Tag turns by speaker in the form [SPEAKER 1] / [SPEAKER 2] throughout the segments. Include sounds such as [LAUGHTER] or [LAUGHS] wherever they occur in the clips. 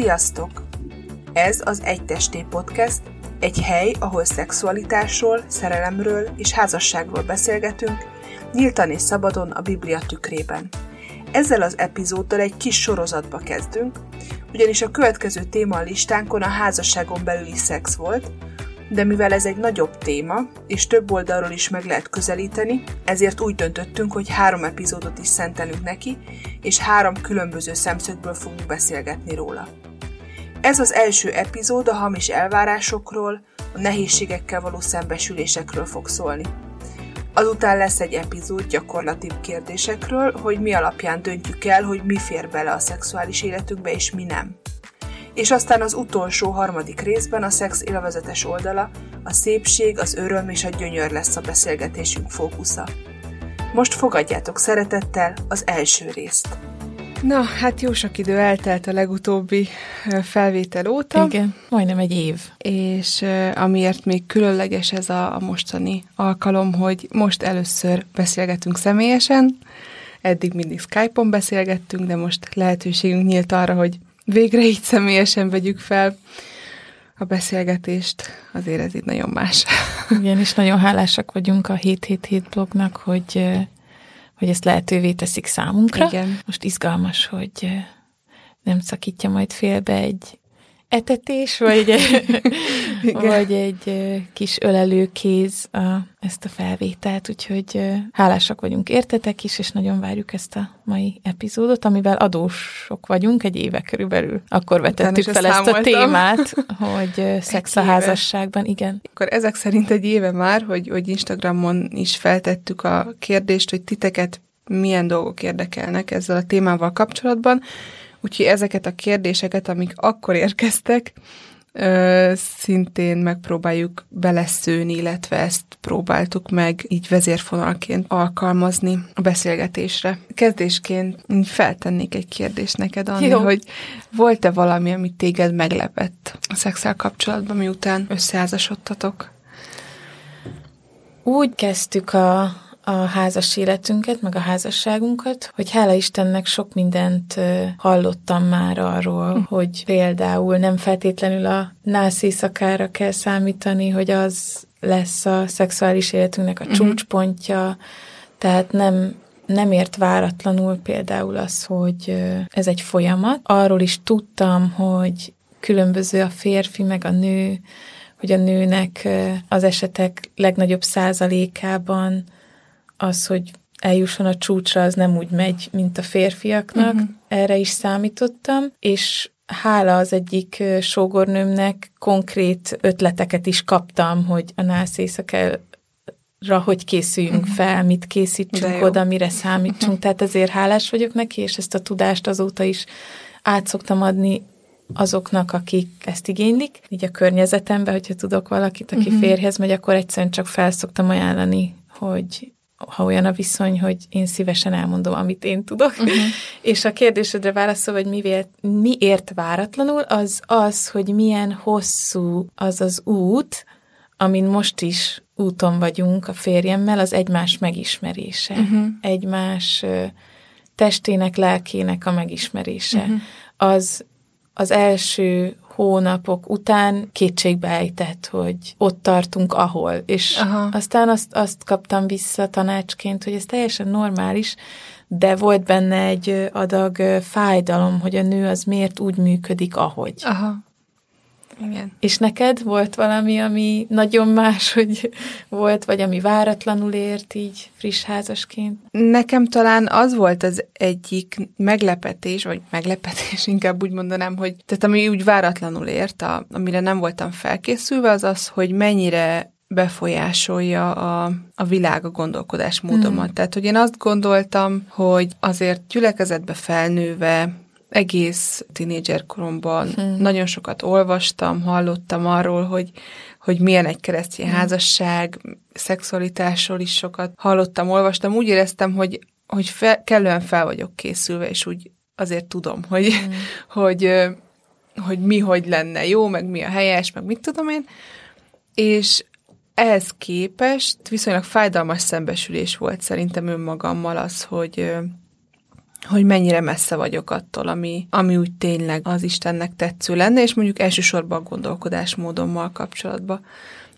[SPEAKER 1] Sziasztok! Ez az Egy Testé Podcast, egy hely, ahol szexualitásról, szerelemről és házasságról beszélgetünk, nyíltan és szabadon a Biblia tükrében. Ezzel az epizóddal egy kis sorozatba kezdünk, ugyanis a következő téma a listánkon a házasságon belüli szex volt, de mivel ez egy nagyobb téma, és több oldalról is meg lehet közelíteni, ezért úgy döntöttünk, hogy három epizódot is szentelünk neki, és három különböző szemszögből fogunk beszélgetni róla. Ez az első epizód a hamis elvárásokról, a nehézségekkel való szembesülésekről fog szólni. Azután lesz egy epizód gyakorlati kérdésekről, hogy mi alapján döntjük el, hogy mi fér bele a szexuális életünkbe és mi nem és aztán az utolsó harmadik részben a szex élvezetes oldala, a szépség, az öröm és a gyönyör lesz a beszélgetésünk fókusza. Most fogadjátok szeretettel az első részt.
[SPEAKER 2] Na, hát jó sok idő eltelt a legutóbbi felvétel óta.
[SPEAKER 3] Igen, majdnem egy év.
[SPEAKER 2] És amiért még különleges ez a, a mostani alkalom, hogy most először beszélgetünk személyesen. Eddig mindig Skype-on beszélgettünk, de most lehetőségünk nyílt arra, hogy végre így személyesen vegyük fel a beszélgetést, azért ez itt nagyon más.
[SPEAKER 3] Igen, és nagyon hálásak vagyunk a 777 blognak, hogy, hogy ezt lehetővé teszik számunkra.
[SPEAKER 2] Igen.
[SPEAKER 3] Most izgalmas, hogy nem szakítja majd félbe egy etetés, vagy, [LAUGHS] vagy egy kis ölelőkéz a, ezt a felvételt, úgyhogy hálásak vagyunk értetek is, és nagyon várjuk ezt a mai epizódot, amivel adósok vagyunk egy éve körülbelül. Akkor vetettük fel ezt a témát, [LAUGHS] hogy szex a házasságban, igen.
[SPEAKER 2] Akkor ezek szerint egy éve már, hogy, hogy Instagramon is feltettük a kérdést, hogy titeket milyen dolgok érdekelnek ezzel a témával kapcsolatban, Úgyhogy ezeket a kérdéseket, amik akkor érkeztek, ö, szintén megpróbáljuk beleszőni, illetve ezt próbáltuk meg így vezérfonalként alkalmazni a beszélgetésre. Kezdésként feltennék egy kérdést neked, Anni, Jó. hogy volt-e valami, ami téged meglepett a szexel kapcsolatban, miután összeházasodtatok?
[SPEAKER 3] Úgy kezdtük a a házas életünket, meg a házasságunkat, hogy hála Istennek sok mindent hallottam már arról, hm. hogy például nem feltétlenül a nász éjszakára kell számítani, hogy az lesz a szexuális életünknek a uh-huh. csúcspontja, tehát nem nem ért váratlanul például az, hogy ez egy folyamat. Arról is tudtam, hogy különböző a férfi meg a nő, hogy a nőnek az esetek legnagyobb százalékában az, hogy eljusson a csúcsra, az nem úgy megy, mint a férfiaknak. Uh-huh. Erre is számítottam, és hála az egyik sógornőmnek konkrét ötleteket is kaptam, hogy a nász éjszakára hogy készüljünk uh-huh. fel, mit készítsünk oda, mire számítsunk. Uh-huh. [LAUGHS] Tehát ezért hálás vagyok neki, és ezt a tudást azóta is át szoktam adni azoknak, akik ezt igénylik. Így a környezetemben, hogyha tudok valakit, aki uh-huh. férjhez megy, akkor egyszerűen csak felszoktam ajánlani, hogy ha olyan a viszony, hogy én szívesen elmondom, amit én tudok. Uh-huh. [LAUGHS] És a kérdésedre válaszol, hogy miért, miért váratlanul, az az, hogy milyen hosszú az az út, amin most is úton vagyunk a férjemmel, az egymás megismerése. Uh-huh. Egymás testének, lelkének a megismerése. Uh-huh. Az az első hónapok után kétségbe ejtett, hogy ott tartunk, ahol. És Aha. aztán azt, azt kaptam vissza tanácsként, hogy ez teljesen normális, de volt benne egy adag fájdalom, hogy a nő az miért úgy működik, ahogy.
[SPEAKER 2] Aha. Igen.
[SPEAKER 3] És neked volt valami, ami nagyon más, hogy volt, vagy ami váratlanul ért így friss házasként?
[SPEAKER 2] Nekem talán az volt az egyik meglepetés, vagy meglepetés, [LAUGHS] inkább úgy mondanám, hogy tehát ami úgy váratlanul ért, a, amire nem voltam felkészülve, az az, hogy mennyire befolyásolja a, a világ a gondolkodásmódomat. Hmm. Tehát, hogy én azt gondoltam, hogy azért gyülekezetbe felnőve egész tinédzserkoromban hmm. nagyon sokat olvastam, hallottam arról, hogy, hogy milyen egy keresztény hmm. házasság, szexualitásról is sokat hallottam, olvastam. Úgy éreztem, hogy, hogy fel, kellően fel vagyok készülve, és úgy azért tudom, hogy, hmm. [LAUGHS] hogy, hogy mi hogy lenne jó, meg mi a helyes, meg mit tudom én. És ehhez képest viszonylag fájdalmas szembesülés volt szerintem önmagammal az, hogy hogy mennyire messze vagyok attól, ami, ami úgy tényleg az Istennek tetsző lenne, és mondjuk elsősorban a gondolkodásmódommal kapcsolatban.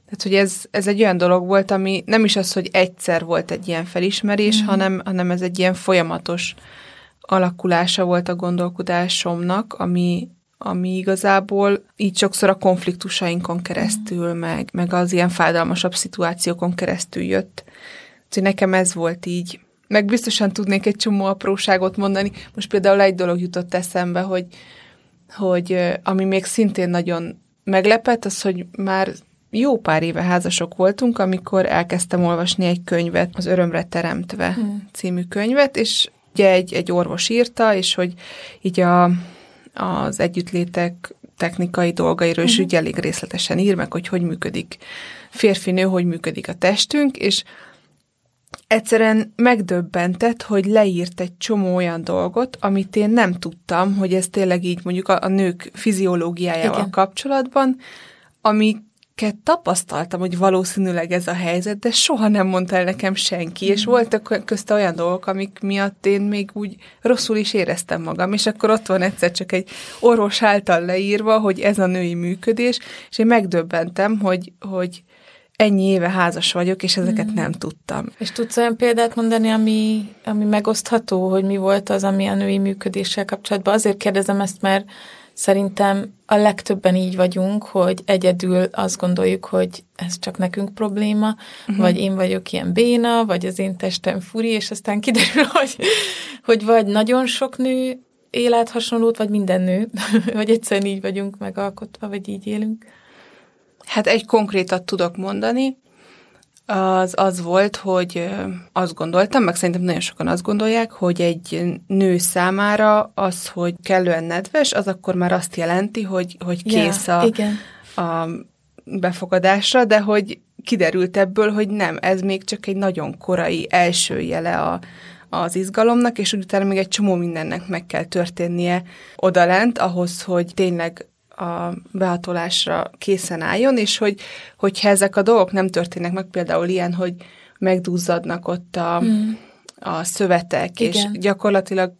[SPEAKER 2] Tehát, hogy ez, ez egy olyan dolog volt, ami nem is az, hogy egyszer volt egy ilyen felismerés, mm. hanem, hanem ez egy ilyen folyamatos alakulása volt a gondolkodásomnak, ami, ami igazából így sokszor a konfliktusainkon keresztül, mm. meg, meg az ilyen fájdalmasabb szituációkon keresztül jött. Úgyhogy nekem ez volt így. Meg biztosan tudnék egy csomó apróságot mondani. Most például egy dolog jutott eszembe, hogy, hogy ami még szintén nagyon meglepett, az, hogy már jó pár éve házasok voltunk, amikor elkezdtem olvasni egy könyvet, az Örömre Teremtve hmm. című könyvet, és ugye egy, egy orvos írta, és hogy így a, az együttlétek technikai dolgairól is uh-huh. ugye elég részletesen ír meg, hogy hogy működik férfinő, hogy működik a testünk, és egyszerűen megdöbbentett, hogy leírt egy csomó olyan dolgot, amit én nem tudtam, hogy ez tényleg így mondjuk a, a nők fiziológiájával Igen. kapcsolatban, ami tapasztaltam, hogy valószínűleg ez a helyzet, de soha nem mondta el nekem senki, és mm. voltak közte olyan dolgok, amik miatt én még úgy rosszul is éreztem magam, és akkor ott van egyszer csak egy orvos által leírva, hogy ez a női működés, és én megdöbbentem, hogy, hogy ennyi éve házas vagyok, és ezeket mm. nem tudtam.
[SPEAKER 3] És tudsz olyan példát mondani, ami, ami megosztható, hogy mi volt az, ami a női működéssel kapcsolatban? Azért kérdezem ezt, mert Szerintem a legtöbben így vagyunk, hogy egyedül azt gondoljuk, hogy ez csak nekünk probléma, uh-huh. vagy én vagyok ilyen béna, vagy az én testem furi, és aztán kiderül, [LAUGHS] hogy, hogy vagy nagyon sok nő élet hasonlót, vagy minden nő, [LAUGHS] vagy egyszerűen így vagyunk megalkotva, vagy így élünk.
[SPEAKER 2] Hát egy konkrétat tudok mondani az az volt, hogy azt gondoltam, meg szerintem nagyon sokan azt gondolják, hogy egy nő számára az, hogy kellően nedves, az akkor már azt jelenti, hogy, hogy kész ja, a, igen. a befogadásra, de hogy kiderült ebből, hogy nem, ez még csak egy nagyon korai első jele a, az izgalomnak, és utána még egy csomó mindennek meg kell történnie odalent, ahhoz, hogy tényleg a behatolásra készen álljon, és hogy, hogyha ezek a dolgok nem történnek meg, például ilyen, hogy megduzzadnak ott a, hmm. a szövetek, Igen. és gyakorlatilag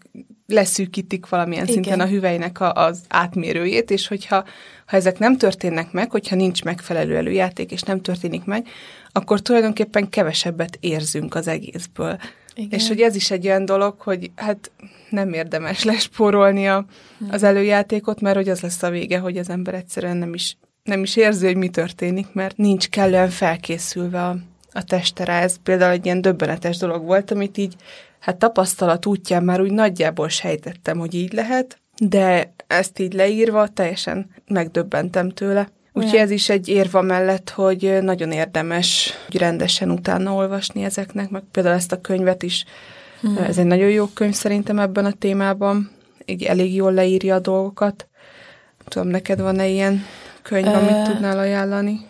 [SPEAKER 2] leszűkítik valamilyen Igen. szinten a hüvelynek a, az átmérőjét, és hogyha ha ezek nem történnek meg, hogyha nincs megfelelő előjáték, és nem történik meg, akkor tulajdonképpen kevesebbet érzünk az egészből. Igen. És hogy ez is egy olyan dolog, hogy hát nem érdemes [LAUGHS] lespórolni a, az előjátékot, mert hogy az lesz a vége, hogy az ember egyszerűen nem is, nem is érzi, hogy mi történik, mert nincs kellően felkészülve a, a teste rá. Ez például egy ilyen döbbenetes dolog volt, amit így hát tapasztalat útján már úgy nagyjából sejtettem, hogy így lehet, de ezt így leírva teljesen megdöbbentem tőle. Úgyhogy ez is egy érva mellett, hogy nagyon érdemes rendesen utána olvasni ezeknek, meg például ezt a könyvet is. Hmm. Ez egy nagyon jó könyv szerintem ebben a témában. Így elég jól leírja a dolgokat. Tudom, neked van-e ilyen könyv, amit uh, tudnál ajánlani?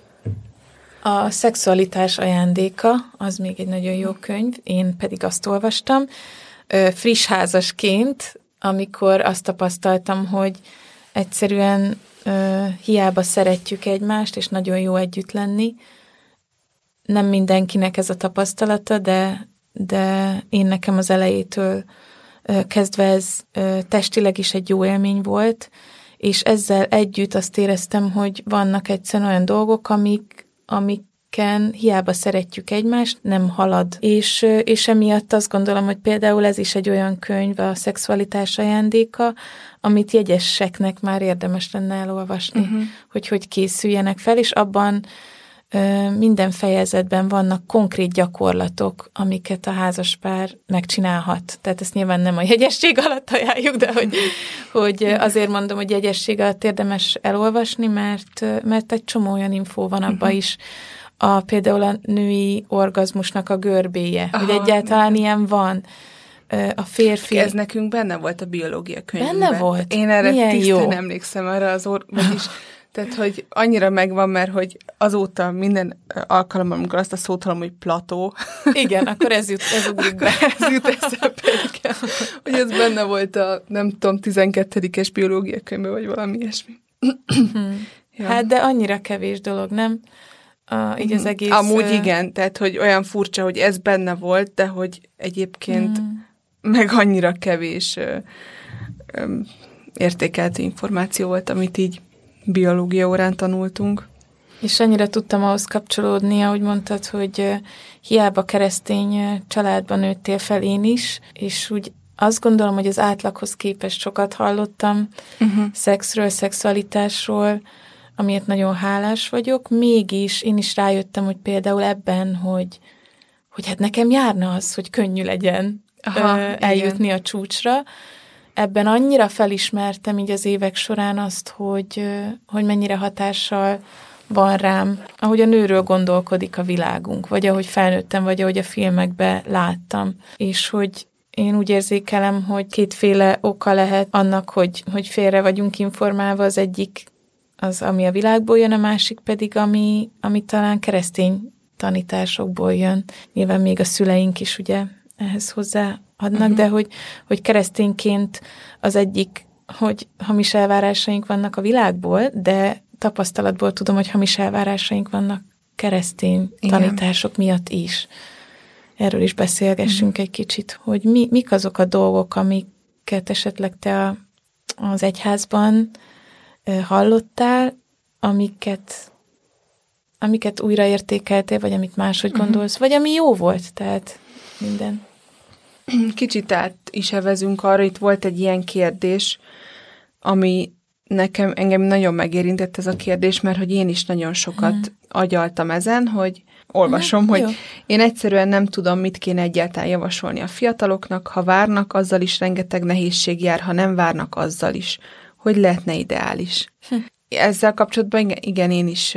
[SPEAKER 3] A szexualitás ajándéka, az még egy nagyon jó könyv, én pedig azt olvastam. Friss házasként, amikor azt tapasztaltam, hogy egyszerűen ö, hiába szeretjük egymást, és nagyon jó együtt lenni. Nem mindenkinek ez a tapasztalata, de, de én nekem az elejétől ö, kezdve ez ö, testileg is egy jó élmény volt, és ezzel együtt azt éreztem, hogy vannak egyszerűen olyan dolgok, amik, amik ken hiába szeretjük egymást, nem halad. És, és emiatt azt gondolom, hogy például ez is egy olyan könyv, a szexualitás ajándéka, amit jegyeseknek már érdemes lenne elolvasni, uh-huh. hogy hogy készüljenek fel, és abban minden fejezetben vannak konkrét gyakorlatok, amiket a házaspár megcsinálhat. Tehát ezt nyilván nem a jegyesség alatt ajánljuk, de hogy, hogy azért mondom, hogy jegyesség alatt érdemes elolvasni, mert, mert egy csomó olyan infó van abban uh-huh. is, a, például a női orgazmusnak a görbéje, Aha, hogy egyáltalán ilyen van. A férfi...
[SPEAKER 2] Ez nekünk benne volt a biológia könyvben.
[SPEAKER 3] Benne volt?
[SPEAKER 2] Én erre Milyen tisztán jó. emlékszem arra az or... vagyis tehát, hogy annyira megvan, mert hogy azóta minden alkalommal, amikor azt a szót hallom, hogy plató.
[SPEAKER 3] Igen, akkor ez jut, ez [LAUGHS] ugrik be.
[SPEAKER 2] ez jut eszembe, igen. Hogy ez benne volt a, nem tudom, 12-es biológia könyvben, vagy valami ilyesmi.
[SPEAKER 3] ja. Hát, de annyira kevés dolog, nem? A, így az egész...
[SPEAKER 2] Amúgy igen, tehát hogy olyan furcsa, hogy ez benne volt, de hogy egyébként mm. meg annyira kevés ö, ö, értékelt információ volt, amit így biológia órán tanultunk.
[SPEAKER 3] És annyira tudtam ahhoz kapcsolódni, ahogy mondtad, hogy hiába keresztény családban nőttél fel én is, és úgy azt gondolom, hogy az átlaghoz képest sokat hallottam uh-huh. szexről, szexualitásról, amiért nagyon hálás vagyok, mégis én is rájöttem, hogy például ebben, hogy, hogy hát nekem járna az, hogy könnyű legyen Aha, ö, eljutni igen. a csúcsra. Ebben annyira felismertem így az évek során azt, hogy, hogy mennyire hatással van rám, ahogy a nőről gondolkodik a világunk, vagy ahogy felnőttem, vagy ahogy a filmekben láttam, és hogy én úgy érzékelem, hogy kétféle oka lehet annak, hogy, hogy félre vagyunk informálva. Az egyik az, ami a világból jön, a másik pedig, ami, ami talán keresztény tanításokból jön. Nyilván még a szüleink is ugye ehhez hozzáadnak, uh-huh. de hogy, hogy keresztényként az egyik, hogy hamis elvárásaink vannak a világból, de tapasztalatból tudom, hogy hamis elvárásaink vannak keresztény Igen. tanítások miatt is. Erről is beszélgessünk mm. egy kicsit, hogy mi, mik azok a dolgok, amiket esetleg te a, az egyházban hallottál, amiket, amiket újraértékeltél, vagy amit máshogy uh-huh. gondolsz, vagy ami jó volt, tehát minden. [CLEARS THROAT]
[SPEAKER 2] Kicsit át is evezünk arra, itt volt egy ilyen kérdés, ami nekem, engem nagyon megérintett ez a kérdés, mert hogy én is nagyon sokat uh-huh. agyaltam ezen, hogy olvasom, uh-huh. hogy Jó. én egyszerűen nem tudom, mit kéne egyáltalán javasolni a fiataloknak, ha várnak, azzal is rengeteg nehézség jár, ha nem várnak, azzal is hogy lehetne ideális. Hm. [LAUGHS] Ezzel kapcsolatban igen, én is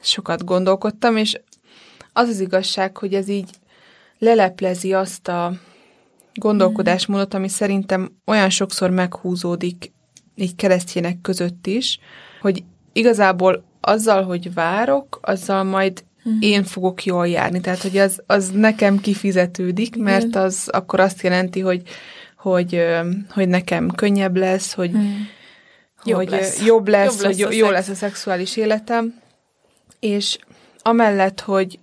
[SPEAKER 2] sokat gondolkodtam, és az az igazság, hogy ez így leleplezi azt a gondolkodásmódot, ami szerintem olyan sokszor meghúzódik így keresztjének között is, hogy igazából azzal, hogy várok, azzal majd hm. én fogok jól járni. Tehát, hogy az, az nekem kifizetődik, mert az akkor azt jelenti, hogy, hogy, hogy nekem könnyebb lesz, hogy, hmm jobb hogy lesz. jobb lesz, jobb lesz hogy jó lesz a szexuális életem, és amellett, hogy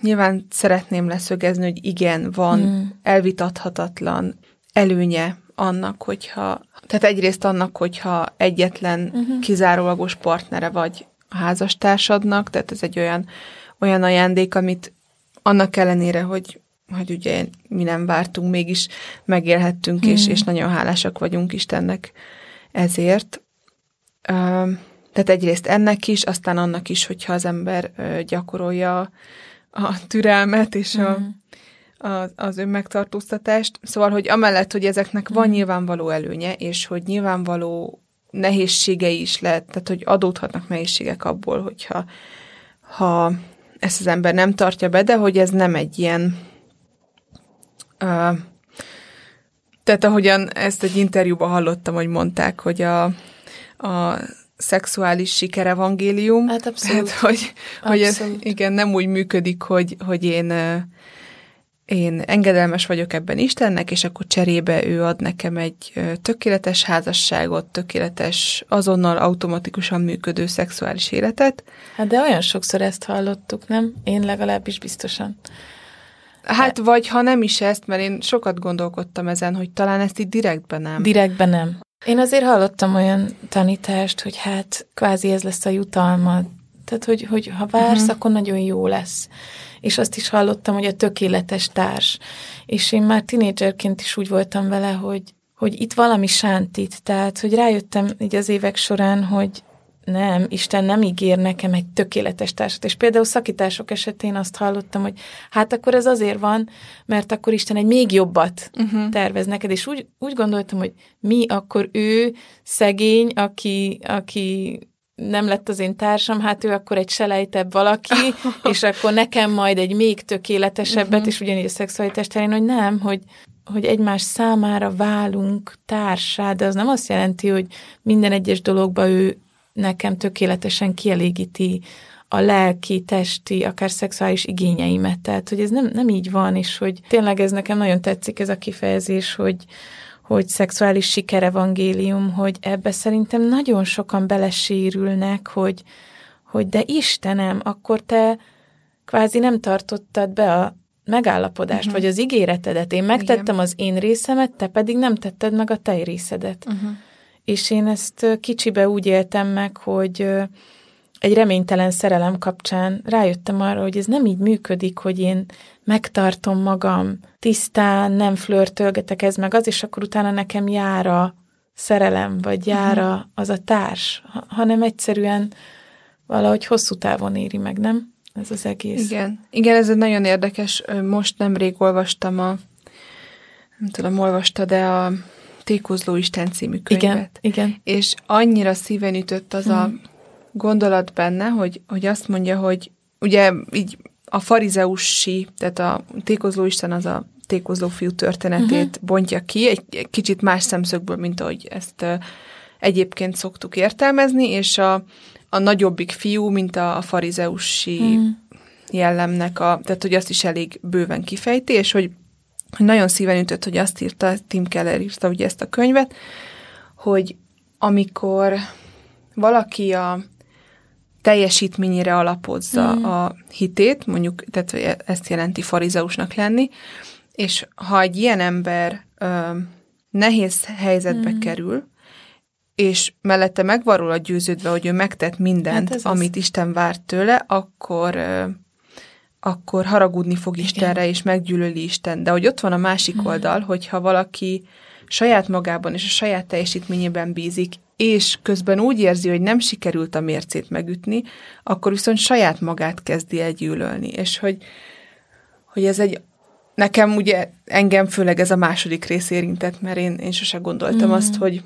[SPEAKER 2] nyilván szeretném leszögezni, hogy igen, van hmm. elvitathatatlan előnye annak, hogyha, tehát egyrészt annak, hogyha egyetlen uh-huh. kizárólagos partnere vagy a házastársadnak, tehát ez egy olyan, olyan ajándék, amit annak ellenére, hogy, hogy ugye mi nem vártunk, mégis megélhettünk, hmm. és, és nagyon hálásak vagyunk Istennek ezért. Tehát egyrészt ennek is, aztán annak is, hogyha az ember gyakorolja a türelmet és a, mm. a, az önmegtartóztatást. Szóval, hogy amellett, hogy ezeknek van mm. nyilvánvaló előnye, és hogy nyilvánvaló nehézségei is lehet, tehát hogy adódhatnak nehézségek abból, hogyha ha ezt az ember nem tartja be, de hogy ez nem egy ilyen uh, tehát ahogyan ezt egy interjúban hallottam, hogy mondták, hogy a, a szexuális siker evangélium.
[SPEAKER 3] Hát abszolút.
[SPEAKER 2] Tehát, hogy, hogy ez igen, nem úgy működik, hogy, hogy én, én engedelmes vagyok ebben Istennek, és akkor cserébe ő ad nekem egy tökéletes házasságot, tökéletes, azonnal automatikusan működő szexuális életet.
[SPEAKER 3] Hát de olyan sokszor ezt hallottuk, nem? Én legalábbis biztosan.
[SPEAKER 2] Hát, vagy ha nem is ezt, mert én sokat gondolkodtam ezen, hogy talán ezt így direktben nem.
[SPEAKER 3] Direktben nem. Én azért hallottam olyan tanítást, hogy hát kvázi ez lesz a jutalmad. Tehát, hogy, hogy ha vársz, uh-huh. akkor nagyon jó lesz. És azt is hallottam, hogy a tökéletes társ. És én már tinédzserként is úgy voltam vele, hogy, hogy itt valami sántít. Tehát, hogy rájöttem így az évek során, hogy nem, Isten nem ígér nekem egy tökéletes társat. És például szakítások esetén azt hallottam, hogy hát akkor ez azért van, mert akkor Isten egy még jobbat uh-huh. tervez neked. És úgy, úgy gondoltam, hogy mi akkor ő szegény, aki, aki nem lett az én társam, hát ő akkor egy selejtebb valaki, [LAUGHS] és akkor nekem majd egy még tökéletesebbet, uh-huh. és ugyanígy a szexualitás terén, hogy nem, hogy, hogy egymás számára válunk társá, de az nem azt jelenti, hogy minden egyes dologba ő nekem tökéletesen kielégíti a lelki, testi, akár szexuális igényeimet. Tehát, hogy ez nem, nem így van, és hogy tényleg ez nekem nagyon tetszik ez a kifejezés, hogy, hogy szexuális sikerevangélium, hogy ebbe szerintem nagyon sokan belesérülnek, hogy, hogy de Istenem, akkor te kvázi nem tartottad be a megállapodást, uh-huh. vagy az ígéretedet. Én megtettem Igen. az én részemet, te pedig nem tetted meg a te részedet. Uh-huh. És én ezt kicsibe úgy éltem meg, hogy egy reménytelen szerelem kapcsán rájöttem arra, hogy ez nem így működik, hogy én megtartom magam tisztán, nem flörtölgetek ez meg az, és akkor utána nekem jár a szerelem, vagy jár a, az a társ, hanem egyszerűen valahogy hosszú távon éri meg, nem? Ez az egész.
[SPEAKER 2] Igen. Igen, ez egy nagyon érdekes. Most nemrég olvastam a, nem tudom, olvasta, de a Tékozló Isten című könyvet.
[SPEAKER 3] Igen, igen.
[SPEAKER 2] És annyira szíven ütött az hmm. a gondolat benne, hogy, hogy azt mondja, hogy ugye így a farizeusi, tehát a tékozló Isten az a tékozló fiú történetét uh-huh. bontja ki, egy, egy kicsit más szemszögből, mint ahogy ezt uh, egyébként szoktuk értelmezni, és a, a nagyobbik fiú, mint a, a farizeusi uh-huh. jellemnek, a, tehát hogy azt is elég bőven kifejti, és hogy, hogy nagyon szíven ütött, hogy azt írta, Tim Keller írta ugye ezt a könyvet, hogy amikor valaki a teljesítményére alapozza mm. a hitét, mondjuk, tehát ezt jelenti farizeusnak lenni, és ha egy ilyen ember ö, nehéz helyzetbe mm. kerül, és mellette megvarul a győződve, hogy ő megtett mindent, hát amit az... Isten várt tőle, akkor ö, akkor haragudni fog Igen. Istenre, és meggyűlöli Isten. De hogy ott van a másik mm. oldal, hogyha valaki saját magában és a saját teljesítményében bízik, és közben úgy érzi, hogy nem sikerült a mércét megütni, akkor viszont saját magát kezdi el gyűlölni. És hogy, hogy ez egy, nekem ugye engem főleg ez a második rész érintett, mert én, én sose gondoltam mm. azt, hogy,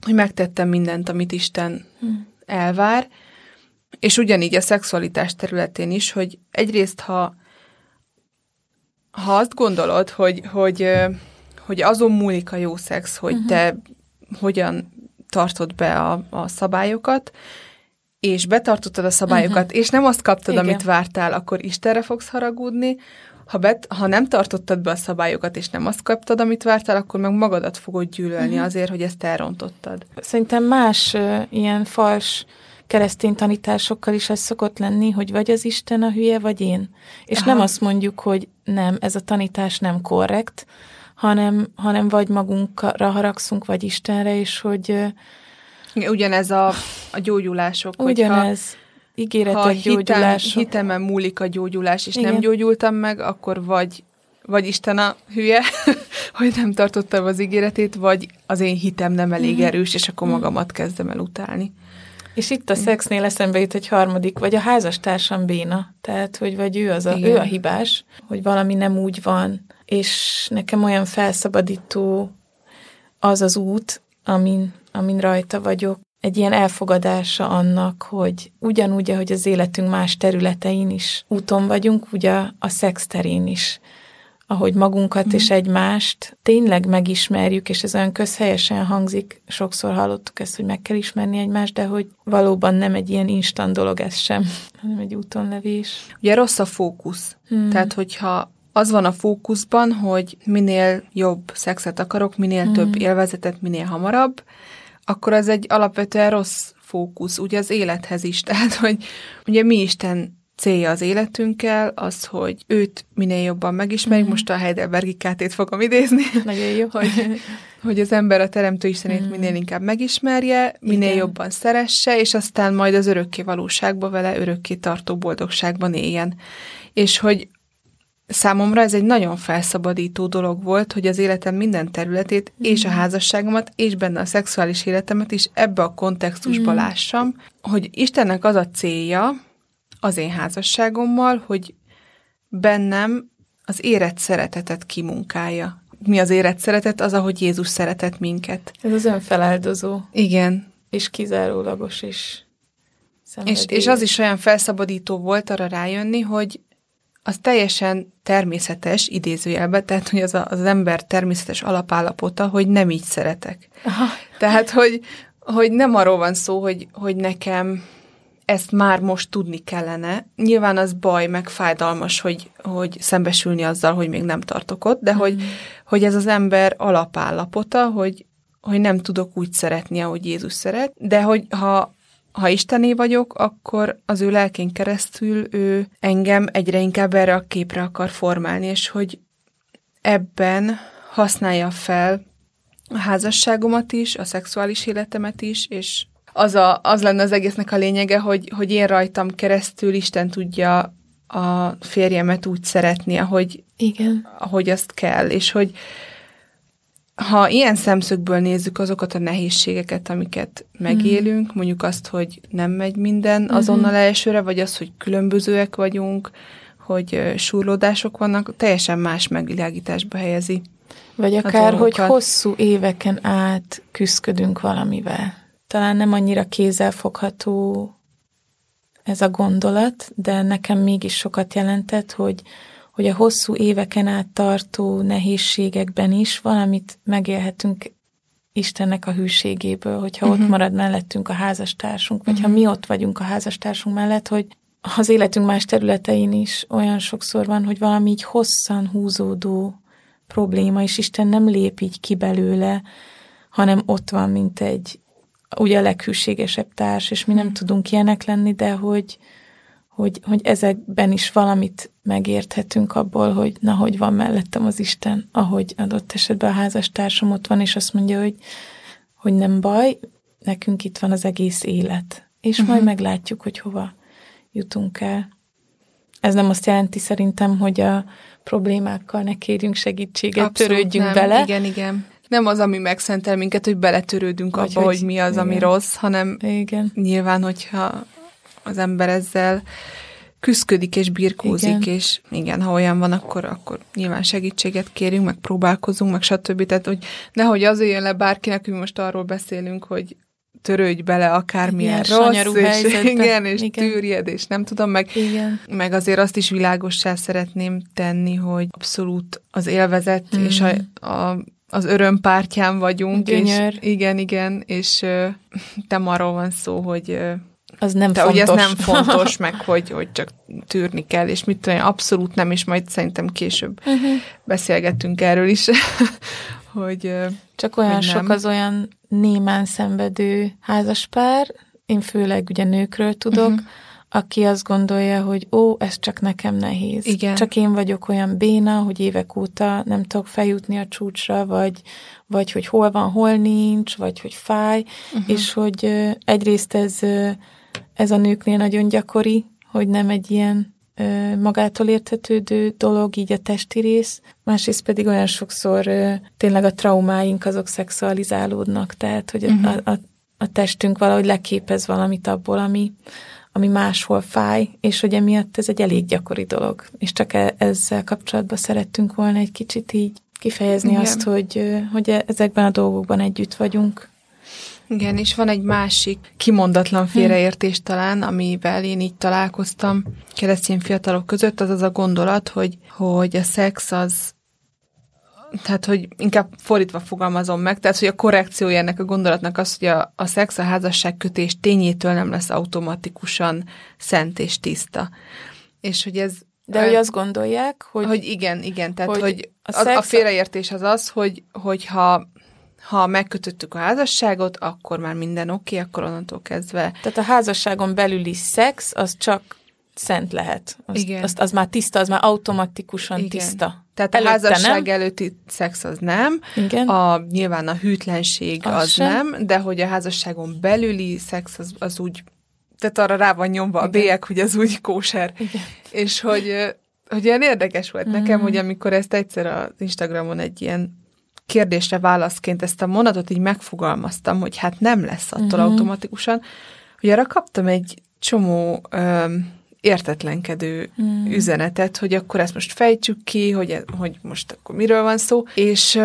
[SPEAKER 2] hogy megtettem mindent, amit Isten mm. elvár, és ugyanígy a szexualitás területén is, hogy egyrészt, ha, ha azt gondolod, hogy, hogy, hogy azon múlik a jó szex, hogy uh-huh. te hogyan tartod be a, a szabályokat, és betartottad a szabályokat, uh-huh. és nem azt kaptad, Igen. amit vártál, akkor Istenre fogsz haragudni, ha, bet, ha nem tartottad be a szabályokat, és nem azt kaptad, amit vártál, akkor meg magadat fogod gyűlölni uh-huh. azért, hogy ezt elrontottad.
[SPEAKER 3] Szerintem más uh, ilyen fals keresztény tanításokkal is ez szokott lenni, hogy vagy az Isten a hülye, vagy én. És Aha. nem azt mondjuk, hogy nem, ez a tanítás nem korrekt, hanem, hanem vagy magunkra haragszunk, vagy Istenre, és hogy...
[SPEAKER 2] Ugyanez a, a gyógyulások.
[SPEAKER 3] Ugyanez. Ígéretek ha gyógyulások.
[SPEAKER 2] Hitem, hitemen múlik a gyógyulás, és Igen. nem gyógyultam meg, akkor vagy vagy Isten a hülye, [LAUGHS] hogy nem tartottam az ígéretét, vagy az én hitem nem elég mhm. erős, és akkor mhm. magamat kezdem el utálni.
[SPEAKER 3] És itt a szexnél eszembe jut egy harmadik, vagy a házastársam béna. Tehát, hogy vagy ő, az a, ő a hibás, hogy valami nem úgy van, és nekem olyan felszabadító az az út, amin, amin rajta vagyok, egy ilyen elfogadása annak, hogy ugyanúgy, ahogy az életünk más területein is úton vagyunk, ugye a szex terén is, ahogy magunkat mm. és egymást tényleg megismerjük, és ez olyan közhelyesen hangzik, sokszor hallottuk ezt, hogy meg kell ismerni egymást, de hogy valóban nem egy ilyen instant dolog ez sem, [LAUGHS] hanem egy úton levés.
[SPEAKER 2] Ugye rossz a fókusz. Mm. Tehát, hogyha az van a fókuszban, hogy minél jobb szexet akarok, minél mm. több élvezetet, minél hamarabb, akkor az egy alapvetően rossz fókusz, ugye az élethez is. [LAUGHS] Tehát, hogy ugye mi Isten célja az életünkkel, az, hogy őt minél jobban megismerjük, mm. most a Heidelbergi kátét fogom idézni. [LAUGHS]
[SPEAKER 3] Nagyon jó. [LAUGHS]
[SPEAKER 2] hogy, hogy az ember a Teremtő Istenét mm. minél inkább megismerje, minél Igen. jobban szeresse, és aztán majd az örökké valóságba vele örökké tartó boldogságban éljen. És hogy Számomra ez egy nagyon felszabadító dolog volt, hogy az életem minden területét, mm. és a házasságomat, és benne a szexuális életemet is ebbe a kontextusba mm. lássam, hogy Istennek az a célja az én házasságommal, hogy bennem az érett szeretetet kimunkálja. Mi az érett szeretet? Az, ahogy Jézus szeretett minket.
[SPEAKER 3] Ez az önfeláldozó.
[SPEAKER 2] Igen.
[SPEAKER 3] És kizárólagos, és
[SPEAKER 2] és, és az is olyan felszabadító volt arra rájönni, hogy az teljesen természetes, idézőjelben, tehát hogy az a, az ember természetes alapállapota, hogy nem így szeretek. Aha. Tehát, hogy, hogy nem arról van szó, hogy, hogy nekem ezt már most tudni kellene. Nyilván az baj, meg fájdalmas, hogy, hogy szembesülni azzal, hogy még nem tartok ott, de mm. hogy, hogy ez az ember alapállapota, hogy, hogy nem tudok úgy szeretni, ahogy Jézus szeret, de hogy ha ha Istené vagyok, akkor az ő lelkén keresztül ő engem egyre inkább erre a képre akar formálni, és hogy ebben használja fel a házasságomat is, a szexuális életemet is, és az, a, az lenne az egésznek a lényege, hogy, hogy én rajtam keresztül Isten tudja a férjemet úgy szeretni, ahogy,
[SPEAKER 3] Igen.
[SPEAKER 2] ahogy azt kell, és hogy ha ilyen szemszögből nézzük azokat a nehézségeket, amiket megélünk, mm. mondjuk azt, hogy nem megy minden mhm. azonnal mm-hmm. elsőre, vagy az, hogy különbözőek vagyunk, hogy surlódások vannak, teljesen más megvilágításba helyezi.
[SPEAKER 3] Vagy akár, hogy hosszú éveken át küzdködünk valamivel. Talán nem annyira kézzelfogható ez a gondolat, de nekem mégis sokat jelentett, hogy, hogy a hosszú éveken át tartó nehézségekben is valamit megélhetünk Istennek a hűségéből, hogyha uh-huh. ott mhm. marad mellettünk a házastársunk, vagy uh-huh. ha mhm. mi ott vagyunk a házastársunk mellett, hogy az életünk más területein is olyan sokszor van, hogy valami így hosszan húzódó probléma, és Isten nem lép így ki belőle, hanem ott van, mint egy ugye a leghűségesebb társ, és mi nem hmm. tudunk ilyenek lenni, de hogy, hogy, hogy ezekben is valamit megérthetünk abból, hogy na, hogy van mellettem az Isten, ahogy adott esetben a házastársam ott van, és azt mondja, hogy, hogy nem baj, nekünk itt van az egész élet, és uh-huh. majd meglátjuk, hogy hova jutunk el. Ez nem azt jelenti szerintem, hogy a problémákkal ne kérjünk segítséget, Abszolút törődjünk
[SPEAKER 2] nem.
[SPEAKER 3] bele.
[SPEAKER 2] Igen, igen. Nem az, ami megszentel minket, hogy beletörődünk Vagy abba, hogy, hogy mi az, igen. ami rossz, hanem igen. nyilván, hogyha az ember ezzel küzdködik és birkózik, igen. és igen, ha olyan van, akkor, akkor nyilván segítséget kérünk, meg próbálkozunk, meg stb. Tehát, hogy nehogy az jön le bárkinek, hogy most arról beszélünk, hogy törődj bele akármilyen igen, rossz, és, igen, és igen. tűrjed, és nem tudom, meg, igen. meg azért azt is világossá szeretném tenni, hogy abszolút az élvezet mm. és a, a az örömpártyán vagyunk.
[SPEAKER 3] Gyönyör.
[SPEAKER 2] És, igen, igen, és [LAUGHS] nem arról van szó, hogy
[SPEAKER 3] az nem
[SPEAKER 2] de
[SPEAKER 3] fontos.
[SPEAKER 2] ez nem fontos, [LAUGHS] meg hogy, hogy csak tűrni kell, és mit tudom, abszolút nem, és majd szerintem később uh-huh. beszélgetünk erről is, [LAUGHS] hogy
[SPEAKER 3] Csak olyan hogy sok az olyan némán szenvedő házaspár, én főleg ugye nőkről tudok, uh-huh aki azt gondolja, hogy ó, ez csak nekem nehéz.
[SPEAKER 2] Igen.
[SPEAKER 3] Csak én vagyok olyan béna, hogy évek óta nem tudok feljutni a csúcsra, vagy, vagy hogy hol van, hol nincs, vagy hogy fáj, uh-huh. és hogy egyrészt ez, ez a nőknél nagyon gyakori, hogy nem egy ilyen magától értetődő dolog, így a testi rész, másrészt pedig olyan sokszor tényleg a traumáink azok szexualizálódnak, tehát hogy uh-huh. a, a, a testünk valahogy leképez valamit abból, ami, ami máshol fáj, és hogy emiatt ez egy elég gyakori dolog. És csak e- ezzel kapcsolatban szerettünk volna egy kicsit így kifejezni Igen. azt, hogy, hogy e- ezekben a dolgokban együtt vagyunk.
[SPEAKER 2] Igen, és van egy másik kimondatlan félreértés talán, amivel én így találkoztam keresztény fiatalok között, az az a gondolat, hogy, hogy a szex az tehát, hogy inkább fordítva fogalmazom meg, tehát, hogy a korrekciója ennek a gondolatnak az, hogy a, a szex, a házasság kötés tényétől nem lesz automatikusan szent és tiszta. És hogy ez...
[SPEAKER 3] De hogy azt gondolják, hogy...
[SPEAKER 2] Hogy igen, igen, tehát, hogy, hogy a, az, a félreértés az az, hogy, hogy ha ha megkötöttük a házasságot, akkor már minden oké, okay, akkor onnantól kezdve...
[SPEAKER 3] Tehát a házasságon belüli szex, az csak szent lehet. Azt, Igen. Azt, az már tiszta, az már automatikusan Igen. tiszta.
[SPEAKER 2] Tehát Előtte a házasság nem? előtti szex az nem,
[SPEAKER 3] Igen.
[SPEAKER 2] A, nyilván a hűtlenség az, az nem, de hogy a házasságon belüli szex az, az úgy, tehát arra rá van nyomva Igen. a bélyek, hogy az úgy kóser. Igen. És hogy, hogy ilyen érdekes volt mm. nekem, hogy amikor ezt egyszer az Instagramon egy ilyen kérdésre válaszként ezt a mondatot így megfogalmaztam, hogy hát nem lesz attól mm. automatikusan, hogy arra kaptam egy csomó öm, értetlenkedő mm. üzenetet, hogy akkor ezt most fejtsük ki, hogy, e, hogy most akkor miről van szó. És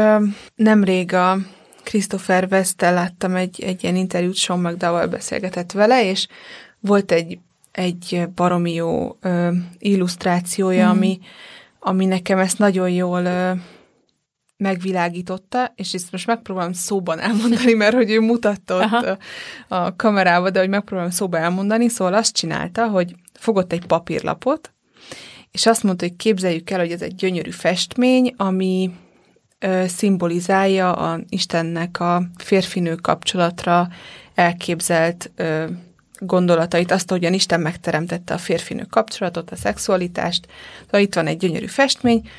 [SPEAKER 2] nemrég a Christopher west láttam egy, egy ilyen interjút, Sean McDowell beszélgetett vele, és volt egy, egy baromi jó uh, illusztrációja, mm. ami, ami nekem ezt nagyon jól uh, megvilágította, és ezt most megpróbálom szóban elmondani, mert hogy ő mutatta ott a, a kamerába, de hogy megpróbálom szóban elmondani, szóval azt csinálta, hogy fogott egy papírlapot, és azt mondta, hogy képzeljük el, hogy ez egy gyönyörű festmény, ami ö, szimbolizálja a Istennek a férfinő kapcsolatra elképzelt ö, gondolatait, azt, ahogyan Isten megteremtette a férfinő kapcsolatot, a szexualitást. Szóval itt van egy gyönyörű festmény,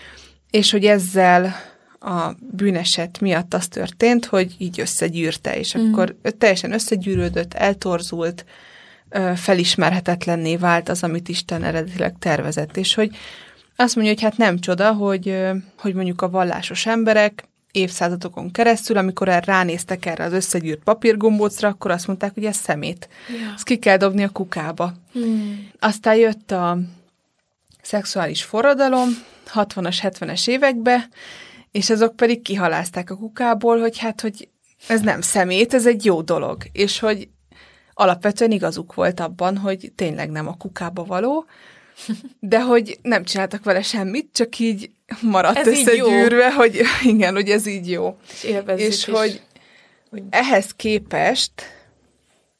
[SPEAKER 2] és hogy ezzel a bűneset miatt az történt, hogy így összegyűrte, és mm. akkor teljesen összegyűrődött, eltorzult, felismerhetetlenné vált az, amit Isten eredetileg tervezett, és hogy azt mondja, hogy hát nem csoda, hogy, hogy mondjuk a vallásos emberek évszázadokon keresztül, amikor el ránéztek erre az összegyűrt papírgombócra, akkor azt mondták, hogy ez szemét. Ja. Ezt ki kell dobni a kukába. Hmm. Aztán jött a szexuális forradalom 60-as, 70-es évekbe, és azok pedig kihalázták a kukából, hogy hát, hogy ez nem szemét, ez egy jó dolog. És hogy alapvetően igazuk volt abban, hogy tényleg nem a kukába való, [LAUGHS] de hogy nem csináltak vele semmit, csak így maradt ez összegyűrve, hogy [LAUGHS] igen, hogy ez így jó. És, és is. hogy, hogy ehhez képest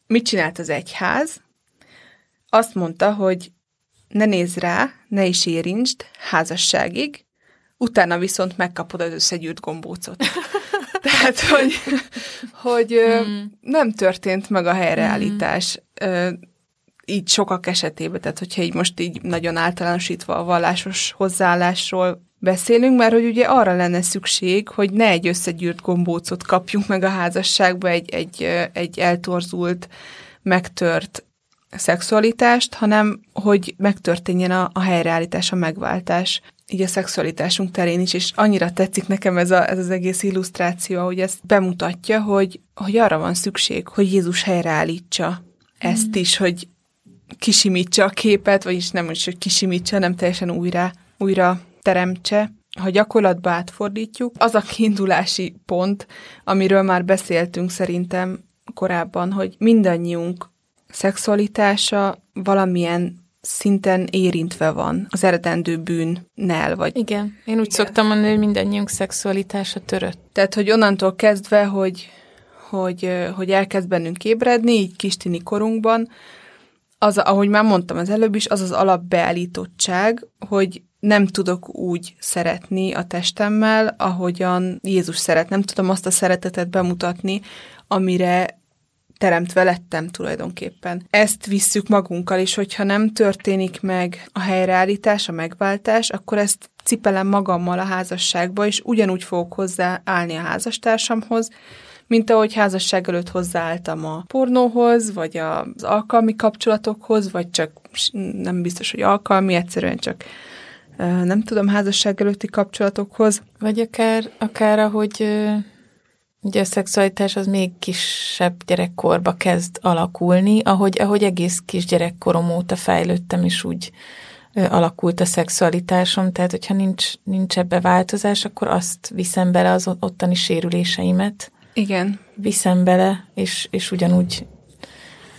[SPEAKER 2] mit csinált az egyház? Azt mondta, hogy ne nézz rá, ne is érintsd házasságig, utána viszont megkapod az összegyűrt gombócot. [LAUGHS] Tehát, hogy, hogy hmm. nem történt meg a helyreállítás. Hmm így sokak esetében, tehát hogyha így most így nagyon általánosítva a vallásos hozzáállásról beszélünk, mert hogy ugye arra lenne szükség, hogy ne egy összegyűrt gombócot kapjunk meg a házasságba, egy, egy, egy eltorzult, megtört szexualitást, hanem hogy megtörténjen a, a helyreállítás, a megváltás így a szexualitásunk terén is, és annyira tetszik nekem ez, a, ez az egész illusztráció, hogy ezt bemutatja, hogy, hogy arra van szükség, hogy Jézus helyreállítsa ezt mm. is, hogy kisimítsa a képet, vagyis nem is, hogy kisimítsa, hanem teljesen újra, újra teremtse. Ha gyakorlatba átfordítjuk, az a kiindulási pont, amiről már beszéltünk szerintem korábban, hogy mindannyiunk szexualitása valamilyen szinten érintve van az eredendő bűnnel. Vagy...
[SPEAKER 3] Igen, én úgy Igen. szoktam mondani, hogy mindannyiunk szexualitása törött.
[SPEAKER 2] Tehát, hogy onnantól kezdve, hogy, hogy, hogy elkezd bennünk ébredni, így kistini korunkban, az, ahogy már mondtam az előbb is, az az alapbeállítottság, hogy nem tudok úgy szeretni a testemmel, ahogyan Jézus szeret. Nem tudom azt a szeretetet bemutatni, amire teremtve lettem tulajdonképpen. Ezt visszük magunkkal, és hogyha nem történik meg a helyreállítás, a megváltás, akkor ezt cipelem magammal a házasságba, és ugyanúgy fogok hozzá állni a házastársamhoz, mint ahogy házasság előtt hozzáálltam a pornóhoz, vagy az alkalmi kapcsolatokhoz, vagy csak nem biztos, hogy alkalmi, egyszerűen csak nem tudom, házasság előtti kapcsolatokhoz.
[SPEAKER 3] Vagy akár, akár ahogy ugye a szexualitás az még kisebb gyerekkorba kezd alakulni, ahogy, ahogy egész kis gyerekkorom óta fejlődtem, és úgy alakult a szexualitásom, tehát hogyha nincs, nincs ebbe változás, akkor azt viszem bele az ottani sérüléseimet,
[SPEAKER 2] igen.
[SPEAKER 3] viszem bele, és, és ugyanúgy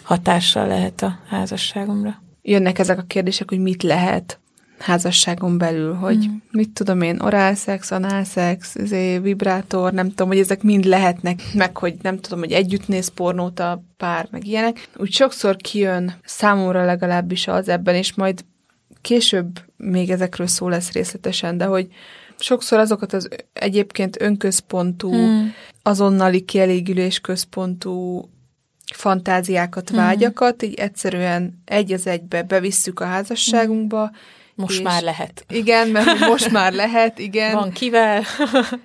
[SPEAKER 3] hatással lehet a házasságomra.
[SPEAKER 2] Jönnek ezek a kérdések, hogy mit lehet házasságon belül, hogy mm. mit tudom én, orálszex, análszex, izé, vibrátor, nem tudom, hogy ezek mind lehetnek, meg hogy nem tudom, hogy együtt néz pornót a pár, meg ilyenek. Úgy sokszor kijön számomra legalábbis az ebben, és majd később még ezekről szó lesz részletesen, de hogy sokszor azokat az egyébként önközpontú, hmm. azonnali kielégülés központú fantáziákat, hmm. vágyakat, így egyszerűen egy az egybe bevisszük a házasságunkba,
[SPEAKER 3] most már lehet.
[SPEAKER 2] Igen, mert most már lehet, igen.
[SPEAKER 3] Van kivel.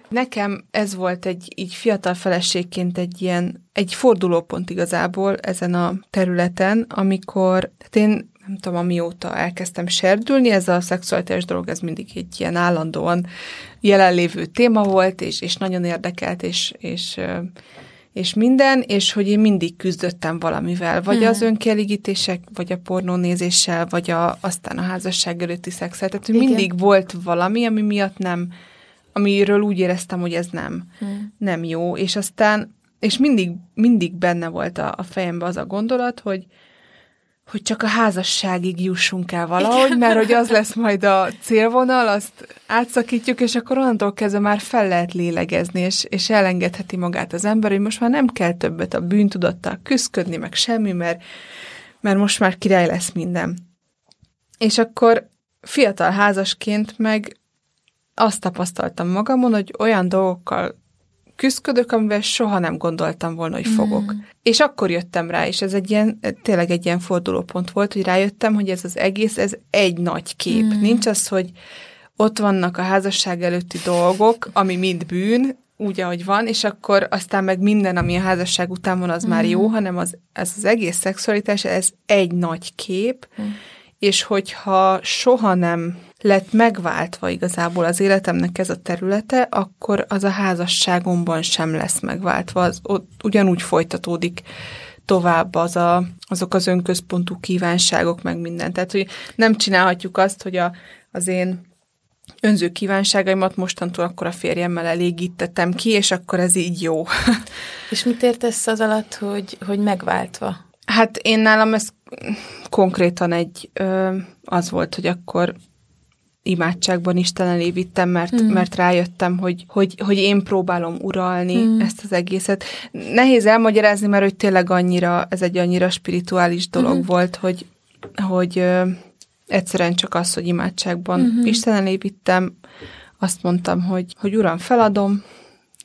[SPEAKER 2] Nekem ez volt egy így fiatal feleségként egy ilyen, egy fordulópont igazából ezen a területen, amikor hát én nem tudom, amióta elkezdtem serdülni, ez a szexualitás dolog, ez mindig egy ilyen állandóan jelenlévő téma volt, és, és nagyon érdekelt, és, és, és minden, és hogy én mindig küzdöttem valamivel, vagy hmm. az önkielégítések, vagy a pornónézéssel, vagy a, aztán a házasság előtti szexel. Tehát, hogy mindig volt valami, ami miatt nem, amiről úgy éreztem, hogy ez nem, hmm. nem jó, és aztán, és mindig, mindig benne volt a, a fejembe az a gondolat, hogy, hogy csak a házasságig jussunk el valahogy, Igen. mert hogy az lesz majd a célvonal, azt átszakítjuk, és akkor onnantól kezdve már fel lehet lélegezni, és, és elengedheti magát az ember, hogy most már nem kell többet a bűntudattal küzdködni, meg semmi, mert, mert most már király lesz minden. És akkor fiatal házasként meg azt tapasztaltam magamon, hogy olyan dolgokkal küzdködök, amivel soha nem gondoltam volna, hogy fogok. Mm. És akkor jöttem rá, és ez egy ilyen, tényleg egy ilyen fordulópont volt, hogy rájöttem, hogy ez az egész, ez egy nagy kép. Mm. Nincs az, hogy ott vannak a házasság előtti dolgok, ami mind bűn, úgy, ahogy van, és akkor aztán meg minden, ami a házasság után van, az mm. már jó, hanem az, ez az egész szexualitás, ez egy nagy kép, mm. és hogyha soha nem lett megváltva igazából az életemnek ez a területe, akkor az a házasságomban sem lesz megváltva, az ott ugyanúgy folytatódik tovább az a, azok az önközpontú kívánságok, meg minden. Tehát, hogy nem csinálhatjuk azt, hogy a, az én önző kívánságaimat mostantól akkor a férjemmel elégítettem ki, és akkor ez így jó. [LAUGHS]
[SPEAKER 3] és mit értesz az alatt, hogy, hogy megváltva?
[SPEAKER 2] Hát én nálam ez konkrétan egy, ö, az volt, hogy akkor imádságban Isten elé vittem, mert, mm. mert rájöttem, hogy, hogy, hogy én próbálom uralni mm. ezt az egészet. Nehéz elmagyarázni, mert hogy tényleg annyira, ez egy annyira spirituális dolog mm. volt, hogy, hogy ö, egyszerűen csak az, hogy imádságban mm-hmm. Vittem, azt mondtam, hogy, hogy Uram, feladom,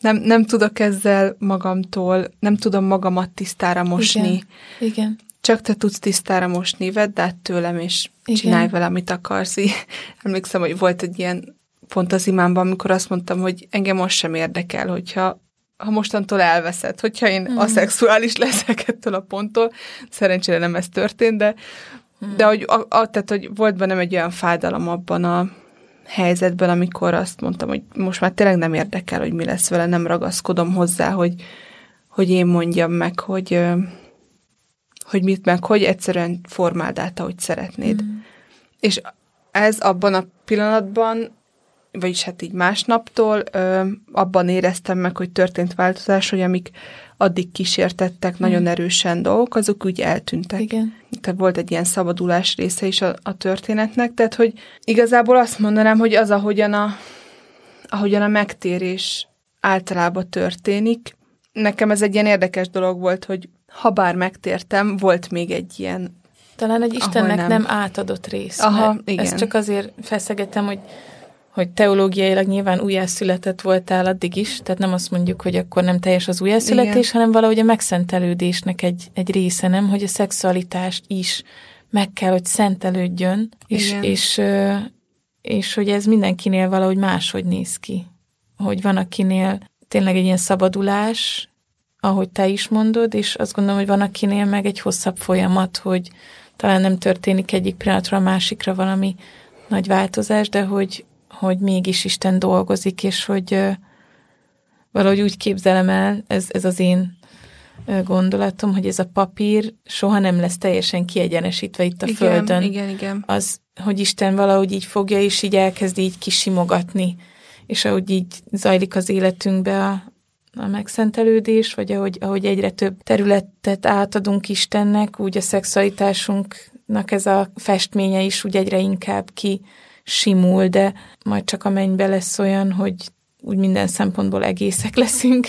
[SPEAKER 2] nem, nem tudok ezzel magamtól, nem tudom magamat tisztára mosni.
[SPEAKER 3] Igen. Igen.
[SPEAKER 2] Csak te tudsz tisztára mosni, vedd át tőlem, és Igen. csinálj vele, amit akarsz. [LAUGHS] emlékszem, hogy volt egy ilyen pont az imámban, amikor azt mondtam, hogy engem most sem érdekel, hogyha ha mostantól elveszed, hogyha én mm. aszexuális [LAUGHS] leszek ettől a ponttól, szerencsére nem ez történt, de Hmm. De hogy, a, a, tehát, hogy volt bennem egy olyan fájdalom abban a helyzetben, amikor azt mondtam, hogy most már tényleg nem érdekel, hogy mi lesz vele, nem ragaszkodom hozzá, hogy, hogy én mondjam meg, hogy, hogy mit meg, hogy egyszerűen formáld át, ahogy szeretnéd. Mm. És ez abban a pillanatban, vagyis hát így másnaptól, ö, abban éreztem meg, hogy történt változás, hogy amik addig kísértettek hmm. nagyon erősen dolgok, azok úgy eltűntek.
[SPEAKER 3] Igen.
[SPEAKER 2] Tehát volt egy ilyen szabadulás része is a, a történetnek, tehát hogy igazából azt mondanám, hogy az, ahogyan a, ahogyan a megtérés általában történik, nekem ez egy ilyen érdekes dolog volt, hogy ha bár megtértem, volt még egy ilyen
[SPEAKER 3] talán egy Istennek nem. nem átadott rész. Aha, igen. Ezt csak azért feszegettem, hogy hogy teológiailag nyilván újjászületett voltál addig is, tehát nem azt mondjuk, hogy akkor nem teljes az újjászületés, Igen. hanem valahogy a megszentelődésnek egy, egy része, nem, hogy a szexualitást is meg kell, hogy szentelődjön, és, és, és hogy ez mindenkinél valahogy máshogy néz ki. Hogy van, akinél tényleg egy ilyen szabadulás, ahogy te is mondod, és azt gondolom, hogy van, akinél meg egy hosszabb folyamat, hogy talán nem történik egyik pillanatra a másikra valami nagy változás, de hogy, hogy mégis Isten dolgozik, és hogy valahogy úgy képzelem el, ez, ez az én gondolatom, hogy ez a papír soha nem lesz teljesen kiegyenesítve itt a
[SPEAKER 2] igen,
[SPEAKER 3] Földön.
[SPEAKER 2] Igen, igen.
[SPEAKER 3] Az, hogy Isten valahogy így fogja, és így elkezd így kisimogatni, és ahogy így zajlik az életünkbe a, a megszentelődés, vagy ahogy, ahogy egyre több területet átadunk Istennek, úgy a szexualitásunknak ez a festménye is úgy egyre inkább ki simul, de majd csak a mennybe lesz olyan, hogy úgy minden szempontból egészek [LAUGHS] leszünk.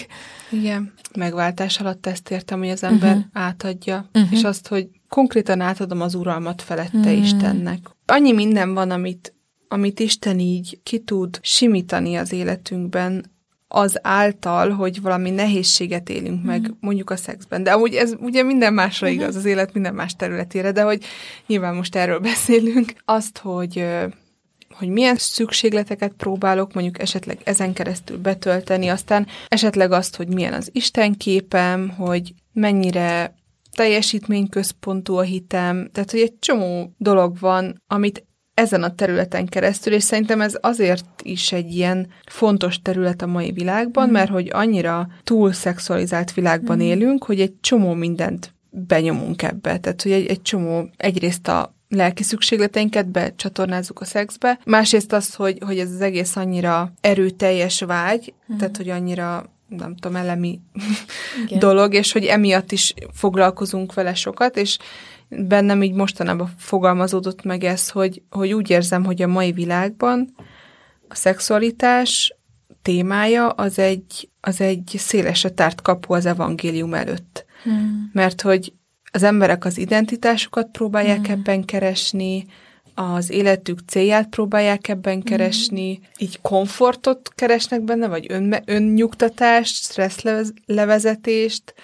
[SPEAKER 2] Igen, megváltás alatt ezt értem, hogy az ember uh-huh. átadja, uh-huh. és azt, hogy konkrétan átadom az uralmat felette uh-huh. Istennek. Annyi minden van, amit, amit Isten így ki tud simítani az életünkben, az által, hogy valami nehézséget élünk meg, mondjuk a szexben. De amúgy ez ugye minden másra uh-huh. igaz, az élet minden más területére, de hogy nyilván most erről [LAUGHS] beszélünk. Azt, hogy hogy milyen szükségleteket próbálok mondjuk esetleg ezen keresztül betölteni, aztán esetleg azt, hogy milyen az Isten képem, hogy mennyire teljesítményközpontú a hitem, tehát hogy egy csomó dolog van, amit ezen a területen keresztül, és szerintem ez azért is egy ilyen fontos terület a mai világban, mm. mert hogy annyira túl szexualizált világban mm. élünk, hogy egy csomó mindent benyomunk ebbe. Tehát, hogy egy, egy csomó, egyrészt a lelki szükségleteinket becsatornázzuk a szexbe. Másrészt az, hogy, hogy ez az egész annyira erőteljes vágy, mm. tehát hogy annyira nem tudom, elemi [LAUGHS] dolog, és hogy emiatt is foglalkozunk vele sokat, és bennem így mostanában fogalmazódott meg ez, hogy, hogy úgy érzem, hogy a mai világban a szexualitás témája az egy, az egy szélesre tárt kapu az evangélium előtt. Hmm. Mert hogy az emberek az identitásukat próbálják mm. ebben keresni, az életük célját próbálják ebben mhm. keresni, mm. így komfortot keresnek benne, vagy ön, önnyugtatást, stresszlevezetést,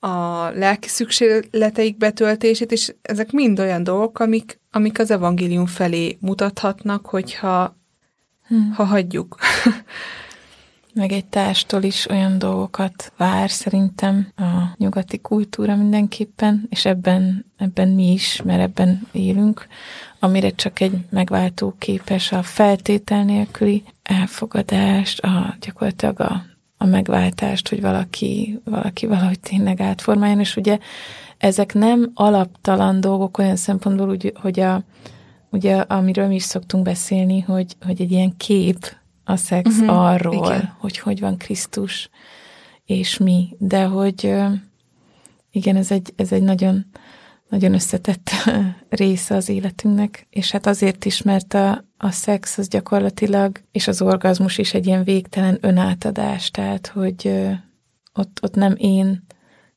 [SPEAKER 2] a lelki szükségleteik betöltését, és ezek mind olyan dolgok, amik, amik az evangélium felé mutathatnak, hogyha hmm. ha hagyjuk. [LAUGHS]
[SPEAKER 3] Meg egy társtól is olyan dolgokat vár szerintem a nyugati kultúra mindenképpen, és ebben, ebben mi is, mert ebben élünk, amire csak egy megváltó képes a feltétel nélküli elfogadást, a, gyakorlatilag a, a megváltást, hogy valaki, valaki valahogy tényleg átformáljon, és ugye ezek nem alaptalan dolgok olyan szempontból, úgy, hogy a, ugye, amiről mi is szoktunk beszélni, hogy, hogy egy ilyen kép a szex uh-huh, arról, igen. hogy hogy van Krisztus, és mi, de hogy igen, ez egy, ez egy nagyon, nagyon összetett [LAUGHS] része az életünknek, és hát azért is, mert a, a szex az gyakorlatilag, és az orgazmus is egy ilyen végtelen önátadás, tehát, hogy ott, ott nem én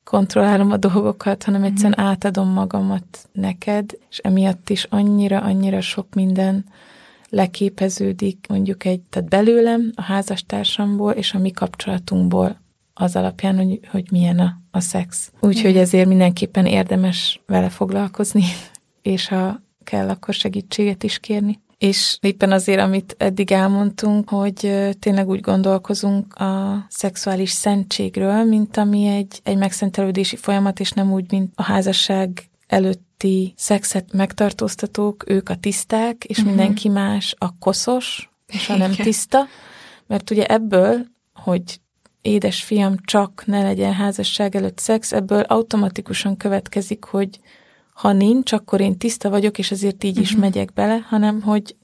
[SPEAKER 3] kontrollálom a dolgokat, hanem egyszerűen mm. átadom magamat neked, és emiatt is annyira, annyira sok minden leképeződik mondjuk egy, tehát belőlem, a házastársamból és a mi kapcsolatunkból az alapján, hogy, hogy milyen a, a szex. Úgyhogy ezért mindenképpen érdemes vele foglalkozni, [LAUGHS] és ha kell, akkor segítséget is kérni. És éppen azért, amit eddig elmondtunk, hogy tényleg úgy gondolkozunk a szexuális szentségről, mint ami egy, egy megszentelődési folyamat, és nem úgy, mint a házasság előtti szexet megtartóztatók, ők a tiszták, és uh-huh. mindenki más a koszos, és a nem tiszta. Mert ugye ebből, hogy édes fiam, csak ne legyen házasság előtt szex, ebből automatikusan következik, hogy ha nincs, akkor én tiszta vagyok, és ezért így uh-huh. is mhm. megyek bele, hanem hogy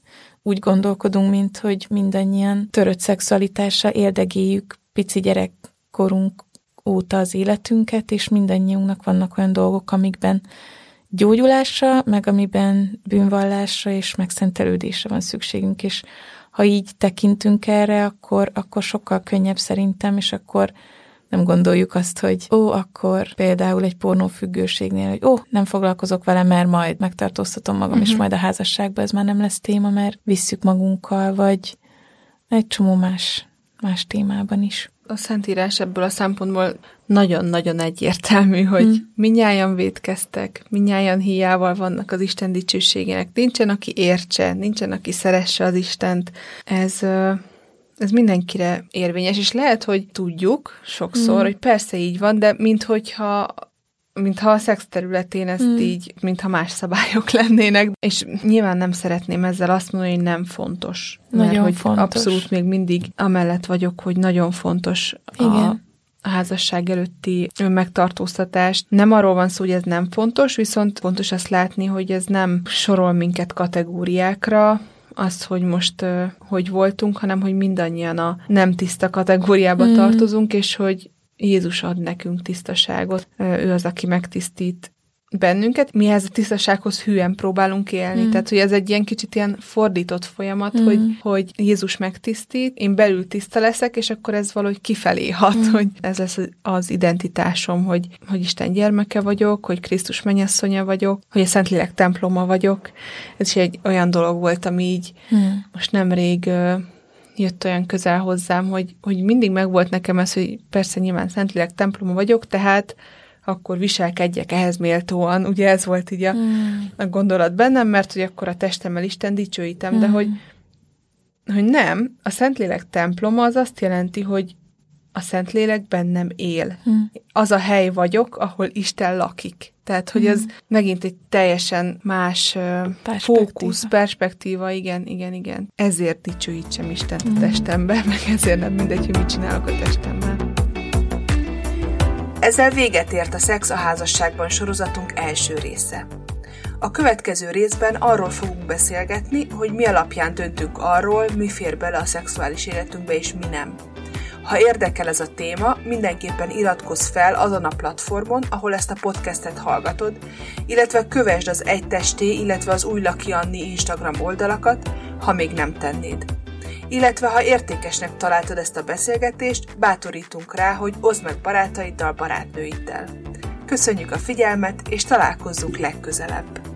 [SPEAKER 3] úgy gondolkodunk, mint hogy mindannyian törött szexualitással érdegéljük pici gyerekkorunk óta az életünket, és mindannyiunknak vannak olyan dolgok, amikben gyógyulásra, meg amiben bűnvallásra és megszentelődésre van szükségünk, és ha így tekintünk erre, akkor, akkor sokkal könnyebb szerintem, és akkor nem gondoljuk azt, hogy ó, akkor például egy pornófüggőségnél, hogy ó, nem foglalkozok vele, mert majd megtartóztatom magam, uh-huh. és mhm. majd a házasságban ez már nem lesz téma, mert visszük magunkkal, vagy egy csomó más, más témában is.
[SPEAKER 2] A Szentírás ebből a szempontból nagyon-nagyon egyértelmű, hogy hmm. minnyáján védkeztek, minnyáján hiával vannak az Isten dicsőségének. Nincsen, aki értse, nincsen, aki szeresse az Istent. Ez ez mindenkire érvényes, és lehet, hogy tudjuk sokszor, mm. hogy persze így van, de minthogyha mintha a szex területén ezt mm. így, mintha más szabályok [LAUGHS] lennének, és nyilván nem szeretném ezzel azt mondani, hogy nem fontos. Nagyon mert hogy fontos. abszolút még mindig amellett vagyok, hogy nagyon fontos Igen. a, a házasság előtti megtartóztatást. Nem arról van szó, hogy ez nem fontos, viszont fontos azt látni, hogy ez nem sorol minket kategóriákra, az, hogy most hogy voltunk, hanem hogy mindannyian a nem tiszta kategóriába mm. tartozunk, és hogy Jézus ad nekünk tisztaságot. Ő az, aki megtisztít bennünket, mi ez a tisztasághoz hűen próbálunk élni. Mm. Tehát, hogy ez egy ilyen kicsit ilyen fordított folyamat, mm. hogy, hogy Jézus megtisztít, én belül tiszta leszek, és akkor ez valahogy kifelé hat, mm. hogy ez lesz az identitásom, hogy, hogy Isten gyermeke vagyok, hogy Krisztus mennyasszonya vagyok, hogy a Szentlélek temploma vagyok. Ez is egy olyan dolog volt, ami így mm. most nemrég jött olyan közel hozzám, hogy, hogy mindig megvolt nekem ez, hogy persze nyilván Szentlélek temploma vagyok, tehát akkor viselkedjek ehhez méltóan. Ugye ez volt így a, hmm. a gondolat bennem, mert hogy akkor a testemmel Isten dicsőítem, mm. de hmm. hogy, hogy nem, a Szentlélek temploma az azt jelenti, hogy a Szentlélek bennem él. Mm. Az a hely vagyok, ahol Isten lakik. Tehát, hogy mm. ez megint egy teljesen más perspektíva. fókusz, perspektíva, igen, igen, igen. Ezért dicsőítsem Istent mm. a hmm. testembe, [LAUGHS] meg ezért nem mindegy, hogy mit csinálok a testemmel.
[SPEAKER 1] Ezzel véget ért a Szex a házasságban sorozatunk első része. A következő részben arról fogunk beszélgetni, hogy mi alapján döntünk arról, mi fér bele a szexuális életünkbe és mi nem. Ha érdekel ez a téma, mindenképpen iratkozz fel azon a platformon, ahol ezt a podcastet hallgatod, illetve kövesd az Egy Testé, illetve az Új Laki Anni Instagram oldalakat, ha még nem tennéd illetve ha értékesnek találtad ezt a beszélgetést, bátorítunk rá, hogy oszd meg barátaiddal, barátnőiddel. Köszönjük a figyelmet, és találkozzunk legközelebb!